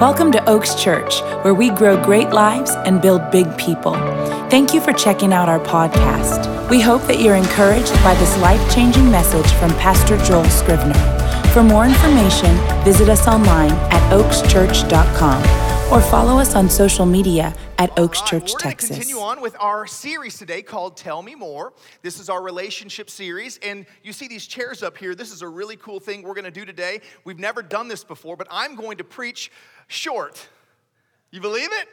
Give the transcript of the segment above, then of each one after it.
Welcome to Oaks Church, where we grow great lives and build big people. Thank you for checking out our podcast. We hope that you're encouraged by this life changing message from Pastor Joel Scrivner. For more information, visit us online at oakschurch.com or follow us on social media at Oaks uh, Church, we're Texas. We're going to continue on with our series today called Tell Me More. This is our relationship series, and you see these chairs up here. This is a really cool thing we're going to do today. We've never done this before, but I'm going to preach short. You believe it?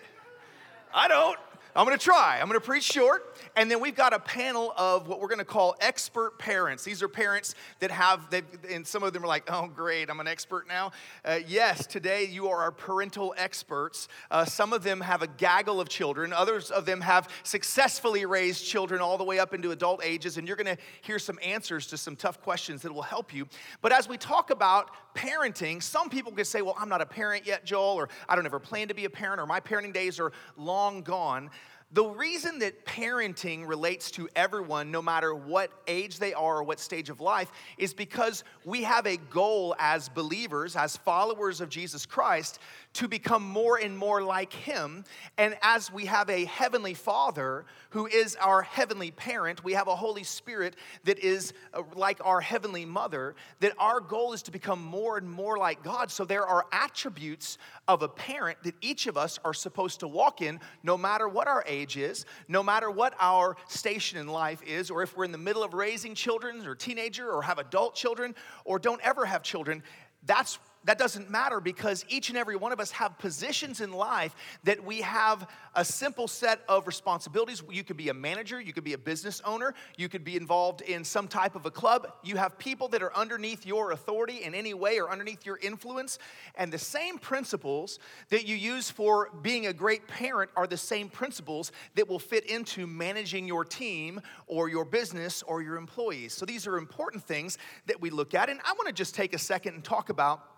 I don't. I'm gonna try. I'm gonna preach short, and then we've got a panel of what we're gonna call expert parents. These are parents that have, and some of them are like, oh, great, I'm an expert now. Uh, yes, today you are our parental experts. Uh, some of them have a gaggle of children, others of them have successfully raised children all the way up into adult ages, and you're gonna hear some answers to some tough questions that will help you. But as we talk about parenting, some people could say, well, I'm not a parent yet, Joel, or I don't ever plan to be a parent, or my parenting days are long gone. The reason that parenting relates to everyone, no matter what age they are or what stage of life, is because we have a goal as believers, as followers of Jesus Christ, to become more and more like Him. And as we have a Heavenly Father who is our Heavenly Parent, we have a Holy Spirit that is uh, like our Heavenly Mother, that our goal is to become more and more like God. So there are attributes of a parent that each of us are supposed to walk in, no matter what our age is, no matter what our station in life is, or if we're in the middle of raising children or teenager or have adult children or don't ever have children. That's that doesn't matter because each and every one of us have positions in life that we have a simple set of responsibilities. You could be a manager, you could be a business owner, you could be involved in some type of a club. You have people that are underneath your authority in any way or underneath your influence. And the same principles that you use for being a great parent are the same principles that will fit into managing your team or your business or your employees. So these are important things that we look at. And I want to just take a second and talk about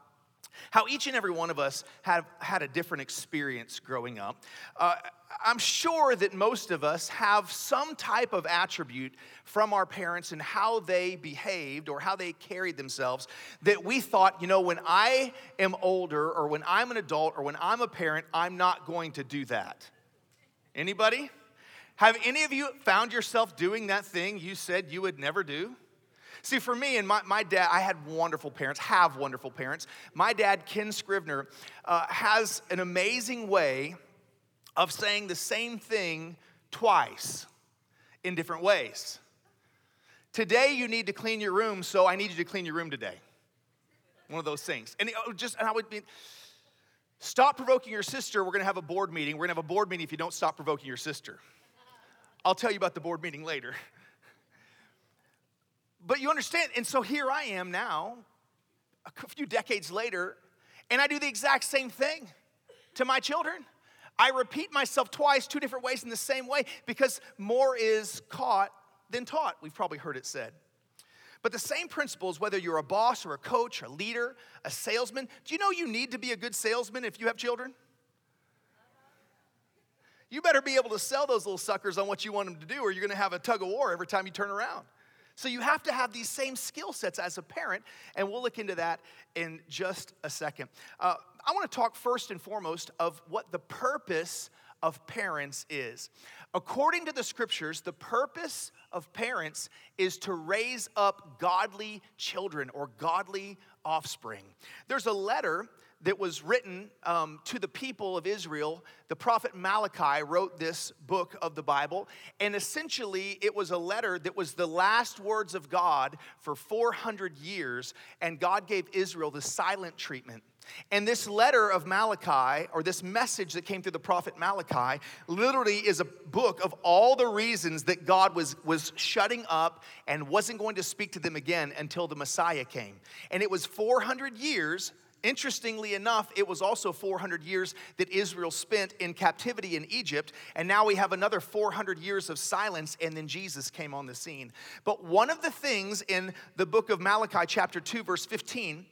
how each and every one of us have had a different experience growing up. Uh, I'm sure that most of us have some type of attribute from our parents and how they behaved or how they carried themselves that we thought, you know, when I am older or when I'm an adult or when I'm a parent, I'm not going to do that. Anybody? Have any of you found yourself doing that thing you said you would never do? See, for me and my, my dad, I had wonderful parents, have wonderful parents. My dad, Ken Scrivner, uh, has an amazing way of saying the same thing twice in different ways. Today, you need to clean your room, so I need you to clean your room today. One of those things. And just, and I would be, stop provoking your sister. We're gonna have a board meeting. We're gonna have a board meeting if you don't stop provoking your sister. I'll tell you about the board meeting later. But you understand, and so here I am now, a few decades later, and I do the exact same thing to my children. I repeat myself twice, two different ways in the same way, because more is caught than taught. We've probably heard it said. But the same principles, whether you're a boss or a coach, a leader, a salesman, do you know you need to be a good salesman if you have children? You better be able to sell those little suckers on what you want them to do, or you're gonna have a tug of war every time you turn around. So you have to have these same skill sets as a parent, and we'll look into that in just a second. Uh, I want to talk first and foremost of what the purpose of parents is. According to the scriptures, the purpose of parents is to raise up godly children or godly offspring. There's a letter that was written um, to the people of Israel. The prophet Malachi wrote this book of the Bible, and essentially it was a letter that was the last words of God for 400 years, and God gave Israel the silent treatment. And this letter of Malachi, or this message that came through the prophet Malachi, literally is a book of all the reasons that God was, was shutting up and wasn't going to speak to them again until the Messiah came. And it was 400 years Interestingly enough, it was also 400 years that Israel spent in captivity in Egypt, and now we have another 400 years of silence, and then Jesus came on the scene. But one of the things in the book of Malachi, chapter 2, verse 15,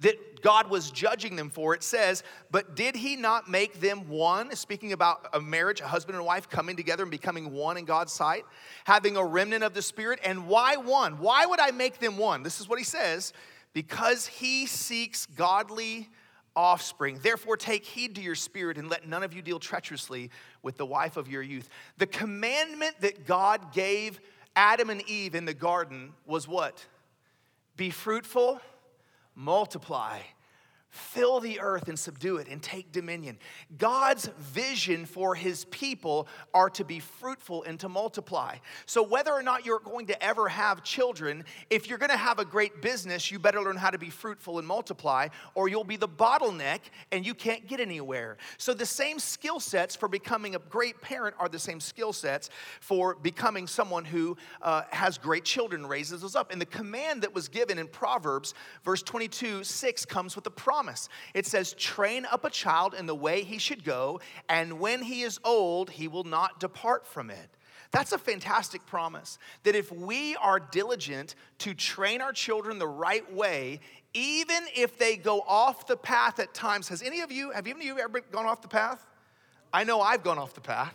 that God was judging them for, it says, But did he not make them one? Speaking about a marriage, a husband and wife coming together and becoming one in God's sight, having a remnant of the Spirit. And why one? Why would I make them one? This is what he says because he seeks godly offspring. Therefore, take heed to your spirit and let none of you deal treacherously with the wife of your youth. The commandment that God gave Adam and Eve in the garden was what? Be fruitful, multiply, fill the earth and subdue it and take dominion. God's vision for his people are to be fruitful and to multiply. So, whether or not you're going to ever have children, if you're going to have a great business, you better learn how to be fruitful and multiply, or you'll be the bottleneck and you can't get anywhere. So, the same skill sets for becoming a great parent are the same skill sets for becoming someone who uh, has great children, raises those up. And the command that was given in Proverbs, verse 22 6, comes with a promise promise. It says, Train up a child in the way he should go, and when he is old, he will not depart from it. That's a fantastic promise. That if we are diligent to train our children the right way, even if they go off the path at times, has any of you, have any of you ever gone off the path? I know I've gone off the path.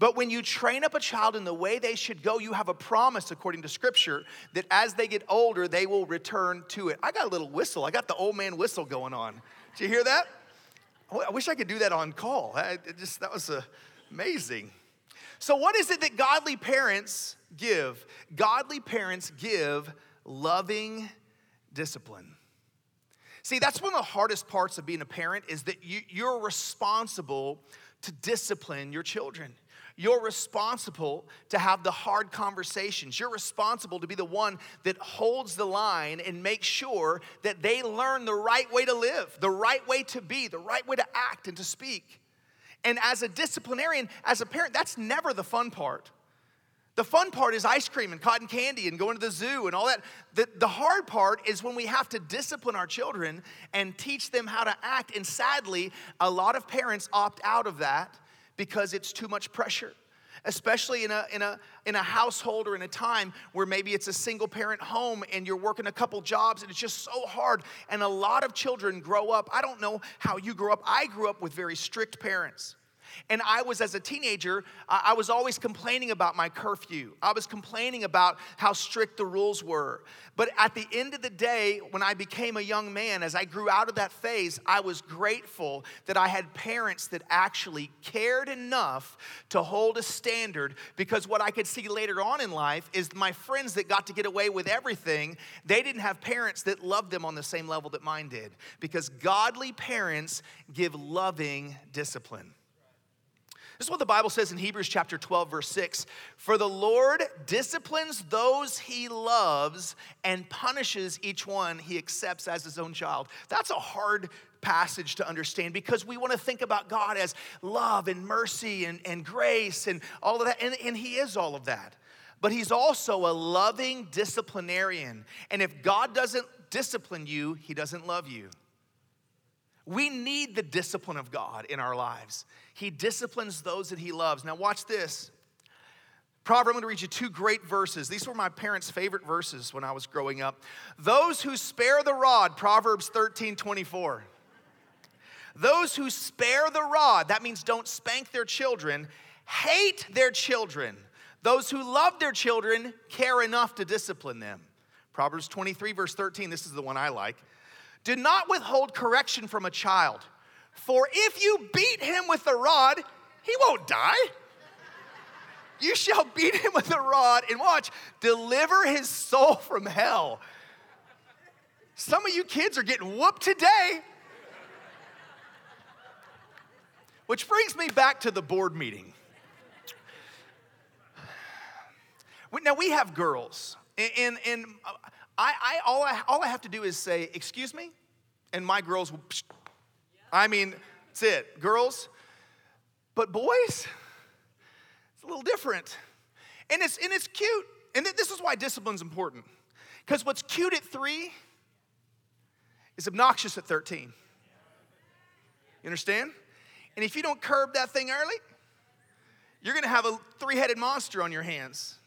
But when you train up a child in the way they should go, you have a promise, according to scripture, that as they get older, they will return to it. I got a little whistle. I got the old man whistle going on. Did you hear that? I wish I could do that on call. I, just, that was amazing. So, what is it that godly parents give? Godly parents give loving discipline. See, that's one of the hardest parts of being a parent is that you, you're responsible to discipline your children. You're responsible to have the hard conversations. You're responsible to be the one that holds the line and makes sure that they learn the right way to live, the right way to be, the right way to act and to speak. And as a disciplinarian, as a parent, that's never the fun part. The fun part is ice cream and cotton candy and going to the zoo and all that. The, the hard part is when we have to discipline our children and teach them how to act. And sadly, a lot of parents opt out of that because it's too much pressure especially in a, in, a, in a household or in a time where maybe it's a single parent home and you're working a couple jobs and it's just so hard. And a lot of children grow up. I don't know how you grew up. I grew up with very strict parents. And I was, as a teenager, I was always complaining about my curfew. I was complaining about how strict the rules were. But at the end of the day, when I became a young man, as I grew out of that phase, I was grateful that I had parents that actually cared enough to hold a standard because what I could see later on in life is my friends that got to get away with everything, they didn't have parents that loved them on the same level that mine did. Because godly parents give loving discipline. This is what the Bible says in Hebrews chapter 12, verse 6 For the Lord disciplines those he loves and punishes each one he accepts as his own child. That's a hard passage to understand because we want to think about God as love and mercy and, and grace and all of that. And, and he is all of that. But he's also a loving disciplinarian. And if God doesn't discipline you, he doesn't love you. We need the discipline of God in our lives. He disciplines those that He loves. Now, watch this. Proverbs, I'm going to read you two great verses. These were my parents' favorite verses when I was growing up. Those who spare the rod, Proverbs 13 24. Those who spare the rod, that means don't spank their children, hate their children. Those who love their children care enough to discipline them. Proverbs 23, verse 13, this is the one I like. Do not withhold correction from a child, for if you beat him with the rod, he won't die. You shall beat him with a rod and watch, deliver his soul from hell. Some of you kids are getting whooped today. Which brings me back to the board meeting. Now we have girls, and, and I, I, all, I, all I have to do is say, Excuse me, and my girls will, psh. I mean, that's it. Girls, but boys, it's a little different. And it's, and it's cute. And this is why discipline's important. Because what's cute at three is obnoxious at 13. You understand? And if you don't curb that thing early, you're gonna have a three headed monster on your hands.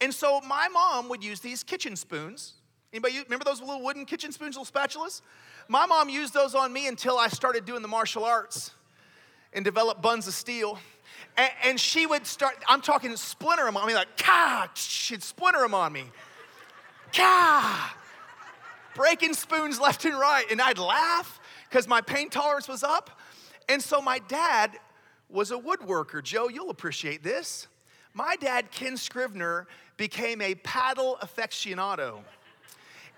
And so my mom would use these kitchen spoons Anybody remember those little wooden kitchen spoons, little spatulas? My mom used those on me until I started doing the martial arts and developed buns of steel. And, and she would start, I'm talking splinter them on me, like, ka, she'd splinter them on me. Ka, breaking spoons left and right. And I'd laugh because my pain tolerance was up. And so my dad was a woodworker. Joe, you'll appreciate this. My dad, Ken Scrivner, became a paddle aficionado.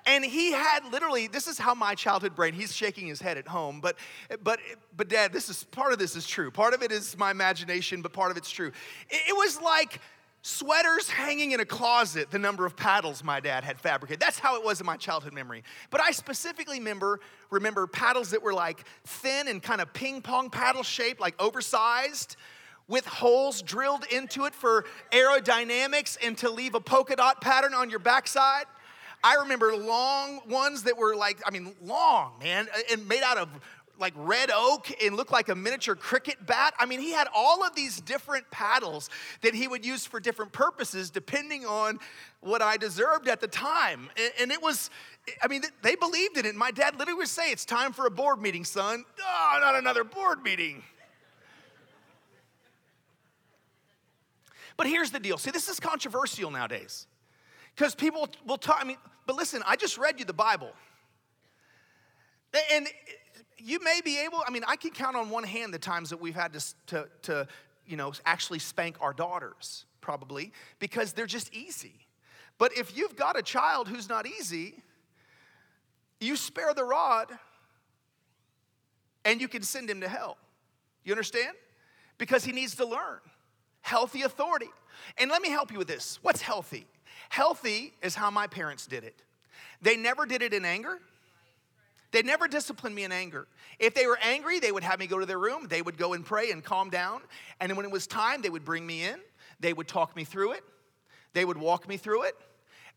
And he had literally, this is how my childhood brain, he's shaking his head at home, but but but dad, this is part of this is true. Part of it is my imagination, but part of it's true. It, it was like sweaters hanging in a closet, the number of paddles my dad had fabricated. That's how it was in my childhood memory. But I specifically remember, remember paddles that were like thin and kind of ping pong paddle shaped, like oversized, with holes drilled into it for aerodynamics and to leave a polka dot pattern on your backside. I remember long ones that were like, I mean, long, man, and made out of like red oak and looked like a miniature cricket bat. I mean, he had all of these different paddles that he would use for different purposes depending on what I deserved at the time. And it was, I mean, they believed in it. My dad literally would say, It's time for a board meeting, son. Oh, not another board meeting. But here's the deal. See, this is controversial nowadays. Because people will talk, I mean, but listen, I just read you the Bible. And you may be able, I mean, I can count on one hand the times that we've had to, to, to you know, actually spank our daughters, probably, because they're just easy. But if you've got a child who's not easy, you spare the rod and you can send him to hell. You understand? Because he needs to learn healthy authority. And let me help you with this. What's healthy? Healthy is how my parents did it. They never did it in anger. They never disciplined me in anger. If they were angry, they would have me go to their room. They would go and pray and calm down. And when it was time, they would bring me in. They would talk me through it. They would walk me through it.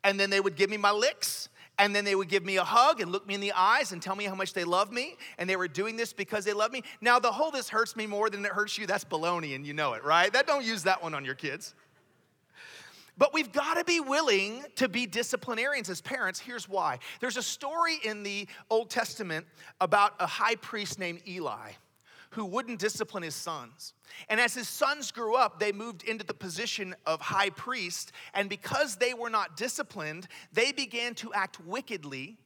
And then they would give me my licks. And then they would give me a hug and look me in the eyes and tell me how much they love me. And they were doing this because they love me. Now, the whole this hurts me more than it hurts you, that's baloney, and you know it, right? That don't use that one on your kids. But we've got to be willing to be disciplinarians as parents. Here's why. There's a story in the Old Testament about a high priest named Eli who wouldn't discipline his sons. And as his sons grew up, they moved into the position of high priest. And because they were not disciplined, they began to act wickedly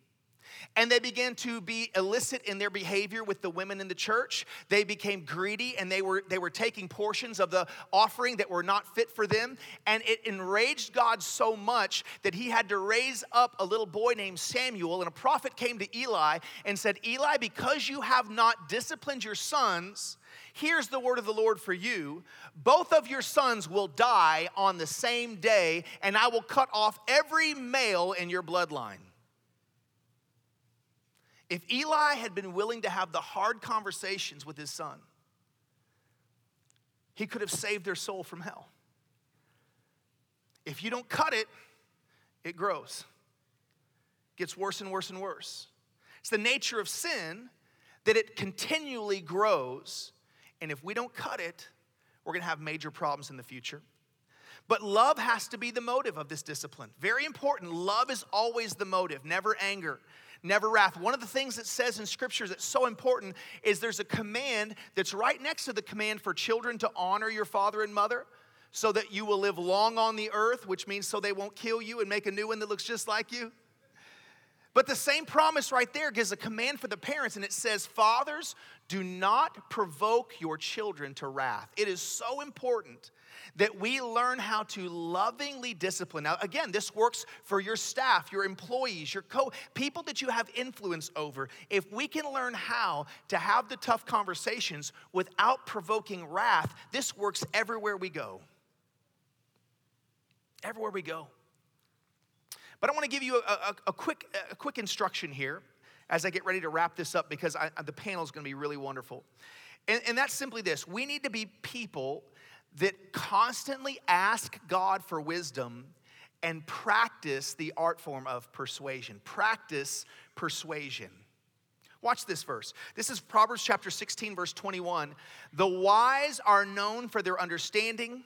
and they began to be illicit in their behavior with the women in the church. They became greedy and they were, they were taking portions of the offering that were not fit for them. And it enraged God so much that he had to raise up a little boy named Samuel. And a prophet came to Eli and said, Eli, because you have not disciplined your sons, Here's the word of the Lord for you. Both of your sons will die on the same day, and I will cut off every male in your bloodline. If Eli had been willing to have the hard conversations with his son, he could have saved their soul from hell. If you don't cut it, it grows. Gets worse and worse and worse. It's the nature of sin that it continually grows, and if we don't cut it, we're gonna have major problems in the future. But love has to be the motive of this discipline. Very important. Love is always the motive, never anger, never wrath. One of the things that says in scriptures that's so important is there's a command that's right next to the command for children to honor your father and mother so that you will live long on the earth, which means so they won't kill you and make a new one that looks just like you. But the same promise right there gives a command for the parents, and it says, Fathers, do not provoke your children to wrath. It is so important that we learn how to lovingly discipline. Now, again, this works for your staff, your employees, your co people that you have influence over. If we can learn how to have the tough conversations without provoking wrath, this works everywhere we go. Everywhere we go. But I want to give you a, a, a, quick, a quick instruction here as I get ready to wrap this up because I, the panel is going to be really wonderful. And, and that's simply this we need to be people that constantly ask God for wisdom and practice the art form of persuasion. Practice persuasion. Watch this verse. This is Proverbs chapter 16, verse 21. The wise are known for their understanding,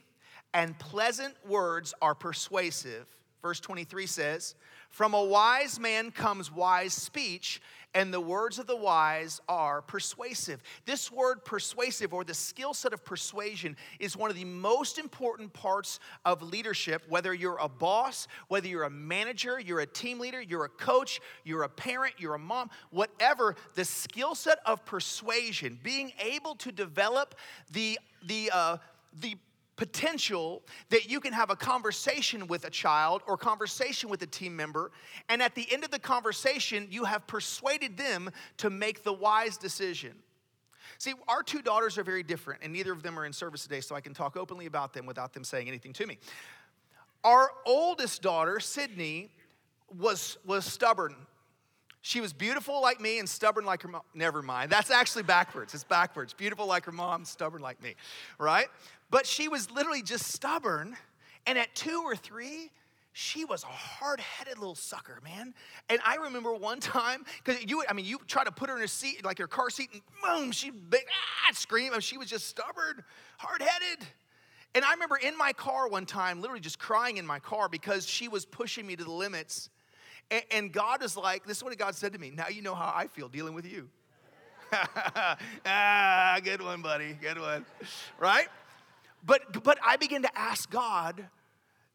and pleasant words are persuasive. Verse 23 says, From a wise man comes wise speech, and the words of the wise are persuasive. This word persuasive, or the skill set of persuasion, is one of the most important parts of leadership, whether you're a boss, whether you're a manager, you're a team leader, you're a coach, you're a parent, you're a mom, whatever, the skill set of persuasion, being able to develop the, the, uh, the potential that you can have a conversation with a child or conversation with a team member and at the end of the conversation you have persuaded them to make the wise decision. See our two daughters are very different and neither of them are in service today so i can talk openly about them without them saying anything to me. Our oldest daughter sydney was was stubborn she was beautiful like me and stubborn like her mom. Never mind. That's actually backwards. It's backwards. Beautiful like her mom, stubborn like me, right? But she was literally just stubborn. And at two or three, she was a hard-headed little sucker, man. And I remember one time, because you, I mean, you try to put her in a seat, like her car seat, and boom, she ah, scream. I mean, she was just stubborn, hard-headed. And I remember in my car one time, literally just crying in my car because she was pushing me to the limits. And, and God is like, this is what God said to me. Now you know how I feel dealing with you. ah, good one, buddy. Good one. Right? But, but I began to ask God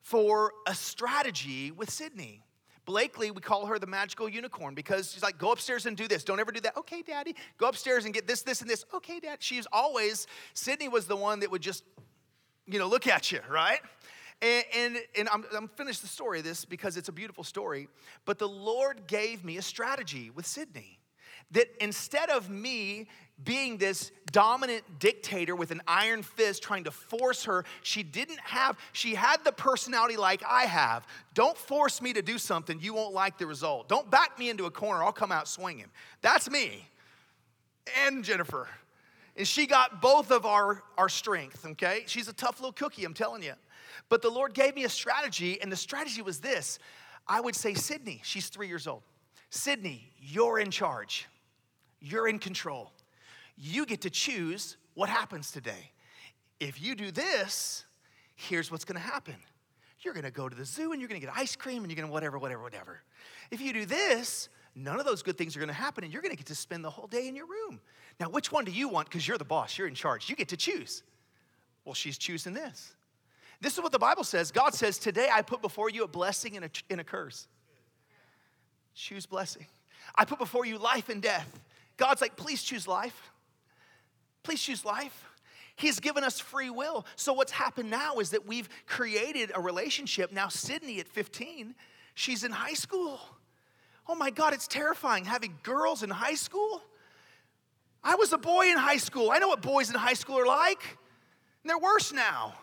for a strategy with Sydney. Blakely, we call her the magical unicorn because she's like, go upstairs and do this. Don't ever do that. Okay, daddy. Go upstairs and get this, this, and this. Okay, dad. She's always, Sydney was the one that would just, you know, look at you, right? And, and, and I'm, I'm finished the story of this because it's a beautiful story. But the Lord gave me a strategy with Sydney that instead of me being this dominant dictator with an iron fist trying to force her, she didn't have, she had the personality like I have. Don't force me to do something you won't like the result. Don't back me into a corner, I'll come out swinging. That's me and Jennifer. And she got both of our, our strength, okay? She's a tough little cookie, I'm telling you. But the Lord gave me a strategy, and the strategy was this I would say, Sydney, she's three years old. Sydney, you're in charge. You're in control. You get to choose what happens today. If you do this, here's what's gonna happen. You're gonna go to the zoo and you're gonna get ice cream and you're gonna whatever, whatever, whatever. If you do this, none of those good things are gonna happen and you're gonna get to spend the whole day in your room. Now, which one do you want? Because you're the boss, you're in charge. You get to choose. Well, she's choosing this. This is what the Bible says. God says, Today I put before you a blessing and a, and a curse. Choose blessing. I put before you life and death. God's like, please choose life. Please choose life. He's given us free will. So, what's happened now is that we've created a relationship. Now, Sydney at 15, she's in high school. Oh my God, it's terrifying having girls in high school. I was a boy in high school. I know what boys in high school are like, and they're worse now.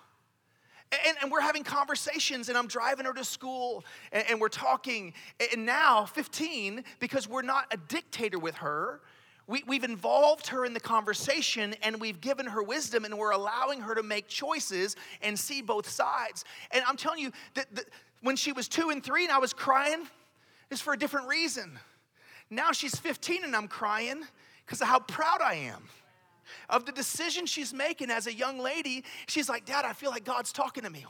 And, and, we're having conversations, and I'm driving her to school, and, and we're talking. And now, 15, because we're not a dictator with her, we, we've involved her in the conversation and we've given her wisdom and we're allowing her to make choices and see both sides. And I'm telling you that, that when she was two and three and I was crying, it's for a different reason. Now she's 15 and I'm crying because of how proud I am of the decision she's making as a young lady. She's like, Dad, I feel like God's talking to me.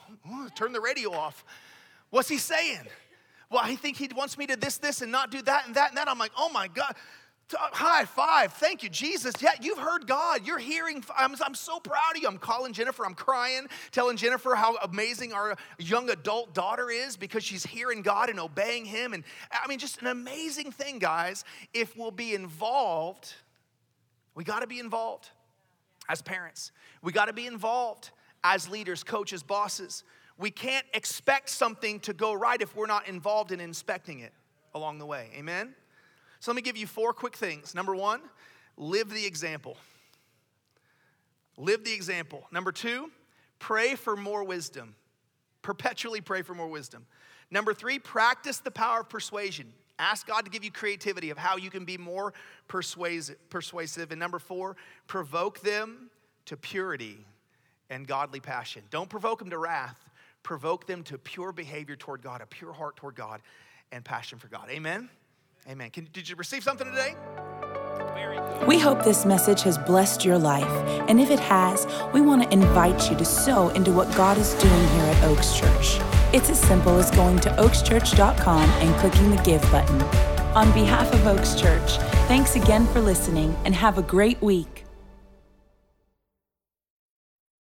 turn the radio off. What's he saying? Well, I think he wants me to this, this, and not do that and that and that. I'm like, oh my God. Uh, high five. Thank you, Jesus. Yeah, you've heard God. You're hearing. I'm, I'm so proud of you. I'm calling Jennifer. I'm crying, telling Jennifer how amazing our young adult daughter is because she's hearing God and obeying Him. And I mean, just an amazing thing, guys. If we'll be involved, we got to be involved as parents. We got to be involved as leaders, coaches, bosses. We can't expect something to go right if we're not involved in inspecting it along the way. Amen? So let me give you four quick things. Number one, live the example. Live the example. Number two, pray for more wisdom. Perpetually pray for more wisdom. Number three, practice the power of persuasion. Ask God to give you creativity of how you can be more persuasive. persuasive. And number four, provoke them to purity and godly passion. Don't provoke them to wrath, provoke them to pure behavior toward God, a pure heart toward God, and passion for God. Amen? Amen. Can, did you receive something today? We hope this message has blessed your life. And if it has, we want to invite you to sow into what God is doing here at Oaks Church. It's as simple as going to oakschurch.com and clicking the Give button. On behalf of Oaks Church, thanks again for listening and have a great week.